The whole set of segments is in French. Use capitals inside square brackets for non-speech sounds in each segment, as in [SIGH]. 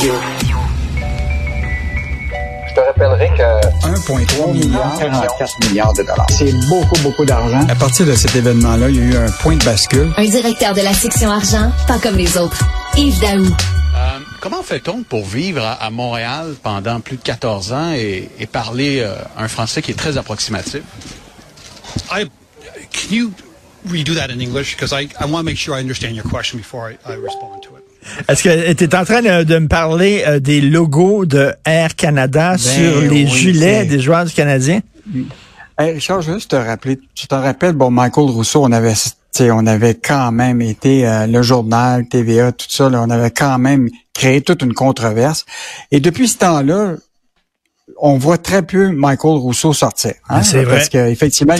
Radio. Je te rappellerai que 1,3 milliard, 44 milliards de dollars. c'est beaucoup, beaucoup d'argent. À partir de cet événement-là, il y a eu un point de bascule. Un directeur de la section argent, pas comme les autres. Yves Daou. Euh, comment fait-on pour vivre à, à Montréal pendant plus de 14 ans et, et parler euh, un français qui est très approximatif? I can you redo that in English? Because I, I want to make sure I understand your question before I, I respond to it. Est-ce que tu es en train de, de me parler euh, des logos de Air Canada sur les oui, gilets des joueurs du Canadien? Hey, Richard, je veux juste te rappeler, tu te rappelles, bon, Michael Rousseau, on avait, tu sais, on avait quand même été, euh, le journal, TVA, tout ça, là, on avait quand même créé toute une controverse. Et depuis ce temps-là, on voit très peu Michael Rousseau sortir. hein, C'est vrai. Parce qu'effectivement.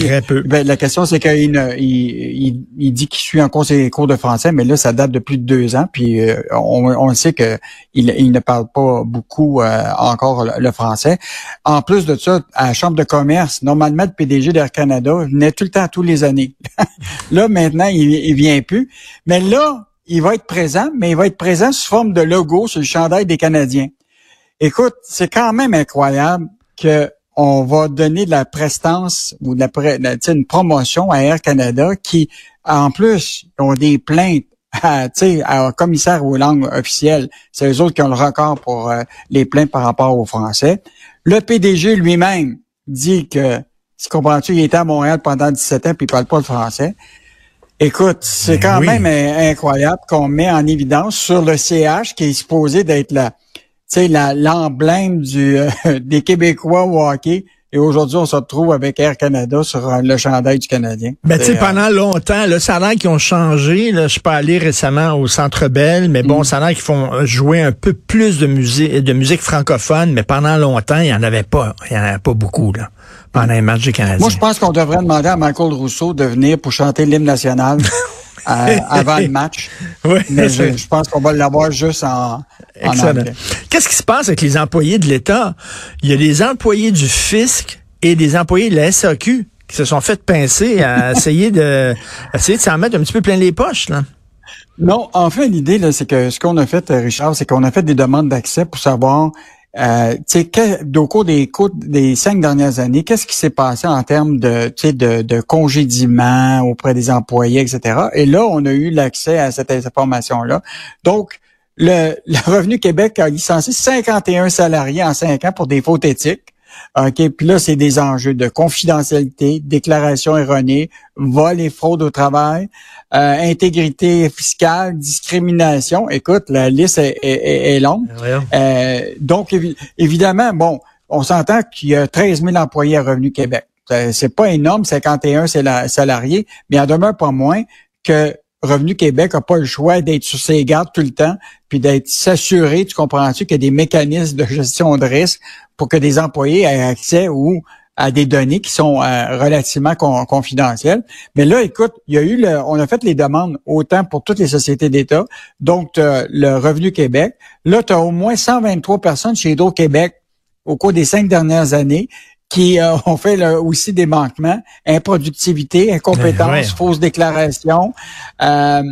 Ben, la question, c'est qu'il il, il, il dit qu'il suit encore ses cours de français, mais là, ça date de plus de deux ans. Puis euh, on, on sait que il, il ne parle pas beaucoup euh, encore le, le français. En plus de ça, à la Chambre de commerce, normalement, le PDG d'Air Canada venait tout le temps, tous les années. [LAUGHS] là, maintenant, il, il vient plus. Mais là, il va être présent, mais il va être présent sous forme de logo sur le chandail des Canadiens. Écoute, c'est quand même incroyable que on va donner de la prestance ou de la, une promotion à Air Canada qui, en plus, ont des plaintes à, tu sais, à commissaire aux langues officielles. C'est eux autres qui ont le record pour euh, les plaintes par rapport aux Français. Le PDG lui-même dit que, tu comprends-tu, il était à Montréal pendant 17 ans puis il parle pas le français. Écoute, c'est Ben quand oui. même euh, incroyable qu'on met en évidence sur le CH qui est supposé d'être la, sais, la- l'emblème du euh, [LAUGHS] des Québécois au hockey. Et aujourd'hui, on se retrouve avec Air Canada sur euh, le chandail du Canadien. Ben, tu sais, C'est, euh, pendant longtemps, là, ça a l'air qu'ils ont changé. Là, je suis pas allé récemment au Centre Bell, mais Mm. bon, ça a l'air qu'ils font jouer un peu plus de musique, de musique francophone, mais pendant longtemps, il y en avait pas. Il y en avait pas beaucoup, là, pendant les matchs du Canadien. Moi, je pense qu'on devrait demander à Michael Rousseau de venir pour chanter l'hymne national [LAUGHS] euh, avant le match. [LAUGHS] Oui, Mais je, je pense qu'on va l'avoir juste en, en Excellent. Qu'est-ce qui se passe avec les employés de l'État? Il y a des employés du fisc et des employés de la SAQ qui se sont fait pincer à [LAUGHS] essayer de, essayer de s'en mettre un petit peu plein les poches, là. Non, en fait, l'idée, c'est que ce qu'on a fait, euh, Richard, c'est qu'on a fait des demandes d'accès pour savoir, euh, au cours des, des cinq dernières années, qu'est-ce qui s'est passé en termes de, de, auprès des employés, etc. Et là, on a eu l'accès à cette information-là. Donc, le, le Revenu Québec a licencié 51 salariés en cinq ans pour des fautes éthiques. OK, puis là, c'est des enjeux de confidentialité, déclaration erronée, vol et fraude au travail, euh, intégrité fiscale, discrimination. Écoute, la liste est, est- est- est longue. Euh, donc, évi- évidemment, bon, on s'entend qu'il y a 13 000 employés à Revenu Québec. Euh, C'est pas énorme, 51 c'est la- salariés, mais il en demeure pas moins que Revenu Québec n'a pas le choix d'être sur ses gardes tout le temps, puis d'être s'assurer, tu comprends-tu, qu'il y a des mécanismes de gestion de risque pour que des employés aient accès ou à des données qui sont euh, relativement con- confidentielles. Mais là, écoute, il y a eu le, on a fait les demandes autant pour toutes les sociétés d'État, donc le Revenu Québec. Là, tu as au moins 123 personnes chez Hydro-Québec au cours des cinq dernières années qui euh, ont fait là, aussi des manquements, improductivité, incompétence, Ben ouais. fausses déclarations. Euh,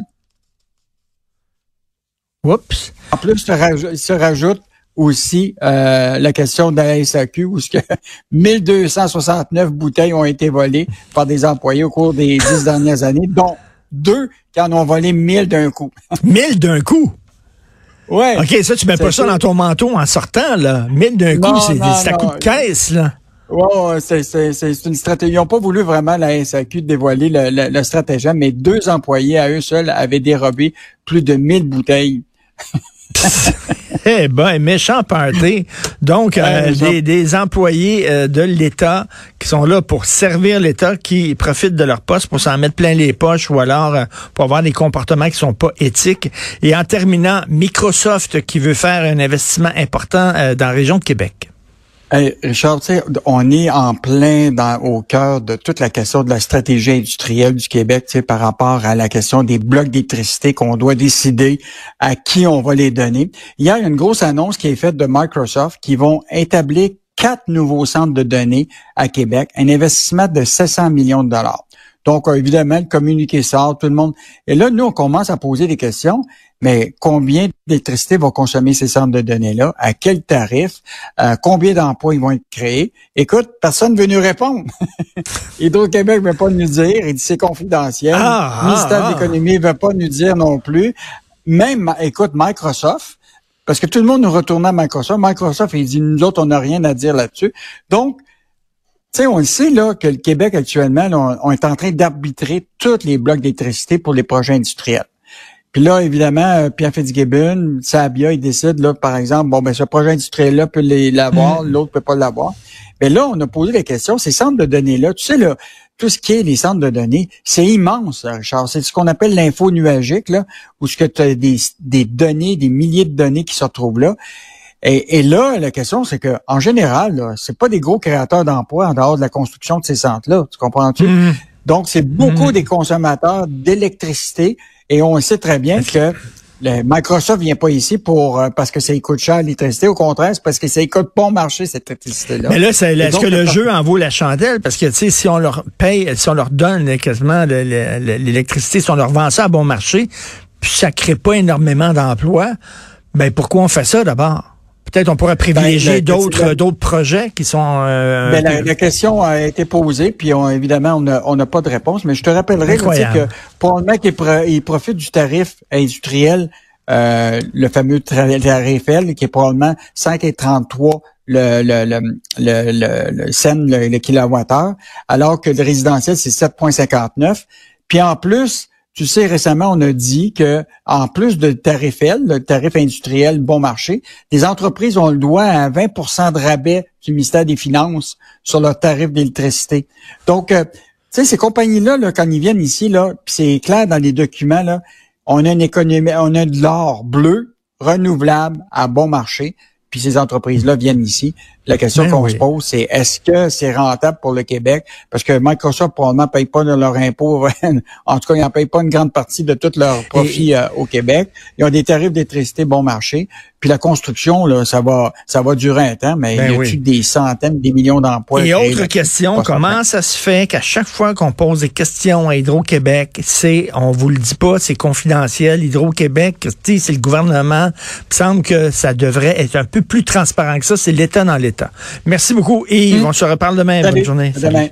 Oups. en plus, se rajoute, se rajoute aussi euh, la question de la SAQ, où ce que [LAUGHS] 1269 bouteilles ont été volées par des employés au cours des dix dernières années, dont deux qui en ont volé 1000 d'un coup. [LAUGHS] 1000 d'un coup? Ouais. OK, ça, tu mets pas ça dans ton manteau en sortant, là. 1000 d'un coup, c'est à coup de caisse, là. Ouais, c'est, une stratégie. Ils n'ont pas voulu vraiment la SAQ dévoiler le, le, le stratagème, mais deux employés à eux seuls avaient dérobé plus de 1000 bouteilles. [LAUGHS] Eh ben, méchant party. Donc, euh, Ouais, des, des employés euh, de l'État qui sont là pour servir l'État, qui profitent de leur poste pour s'en mettre plein les poches ou alors euh, pour avoir des comportements qui sont pas éthiques. Et en terminant, Microsoft qui veut faire un investissement important euh, dans la région de Québec. Richard, on est en plein au cœur de toute la question de la stratégie industrielle du Québec, par rapport à la question des blocs d'électricité qu'on doit décider à qui on va les donner. Il y a une grosse annonce qui est faite de Microsoft qui vont établir quatre nouveaux centres de données à Québec, un investissement de 700 millions de dollars. Donc, évidemment, le communiqué sort, tout le monde. Et là, nous, on commence à poser des questions. Mais combien d'électricité vont consommer ces centres de données-là? À quel tarif? Euh, combien d'emplois ils vont être créés? Écoute, personne ne veut nous répondre. [LAUGHS] Hydro-Québec ne veut pas nous dire. Il dit c'est confidentiel. Ah, le ministère ah, de l'Économie ne veut pas nous dire non plus. Même, écoute, Microsoft, parce que tout le monde nous retourne à Microsoft. Microsoft, il dit, nous autres, on n'a rien à dire là-dessus. Donc, tu sais, on le sait là que le Québec actuellement, là, on, est en train d'arbitrer tous les blocs d'électricité pour les projets industriels. Puis là, évidemment, euh, Pierre Fitzgibbon, Sabia, il décide, là, par exemple, bon, ben ce projet industriel-là peut l'avoir, mm. l'autre peut pas l'avoir. Mais là, on a posé la question, ces centres de données-là, tu sais, là, tout ce qui est les centres de données, c'est immense, Richard. C'est ce qu'on appelle l'info nuagique, là, où ce que tu as des, des données, des milliers de données qui se retrouvent là. Et, là, la question, c'est que en général, c'est pas des gros créateurs d'emplois en dehors de la construction de ces centres-là. Tu comprends-tu? Mm. Donc, c'est beaucoup mm. des consommateurs d'électricité et on sait très bien que le Microsoft vient pas ici pour euh, parce que ça coûte cher l'électricité. Au contraire, c'est parce que ça coûte bon marché cette électricité-là. Mais là, est-ce que le jeu en vaut la chandelle? Parce que tu sais, si on leur paye, si on leur donne quasiment l'électricité, si on leur vend ça à bon marché, puis ça crée pas énormément d'emplois, ben pourquoi on fait ça d'abord? Peut-être on pourrait ben, privilégier d'autres d'autres projets qui sont. Euh, ben, la, question a été posée, puis évidemment on n'a pas de réponse. Mais je te rappellerai que pour le mec qui profite du tarif industriel, euh, le fameux tarif L, qui est probablement 5,33 le le le le le, le, le kilowattheure, alors que le résidentiel c'est 7,59. Puis en plus, tu sais, récemment, on a dit que en plus de tarif L, le tarif industriel bon marché, les entreprises ont le droit à 20% de rabais du ministère des Finances sur leur tarif d'électricité. Donc, euh, tu sais, ces compagnies-là, là, quand ils viennent ici, là, c'est clair dans les documents, là, on a une économie, on a de l'or bleu, renouvelable, à bon marché puis ces entreprises-là viennent ici. La question ben qu'on se pose, c'est est-ce que c'est rentable pour le Québec? Parce que Microsoft probablement ne paye pas de leur impôt. [LAUGHS] en tout cas, ils n'en payent pas une grande partie de tout leur profit euh, au Québec. Ils ont des tarifs d'électricité bon marché. Puis la construction, là, ça va, ça va durer un temps, mais ben il y a des centaines, des millions d'emplois. Et autre question, comment ça se fait qu'à chaque fois qu'on pose des questions à Hydro-Québec, c'est, on vous le dit pas, c'est confidentiel. Hydro-Québec, c'est le gouvernement. Il semble que ça devrait être un peu plus transparent que ça. C'est l'État dans l'État. Merci beaucoup et mmh. on se reparle demain. Bonne journée. demain.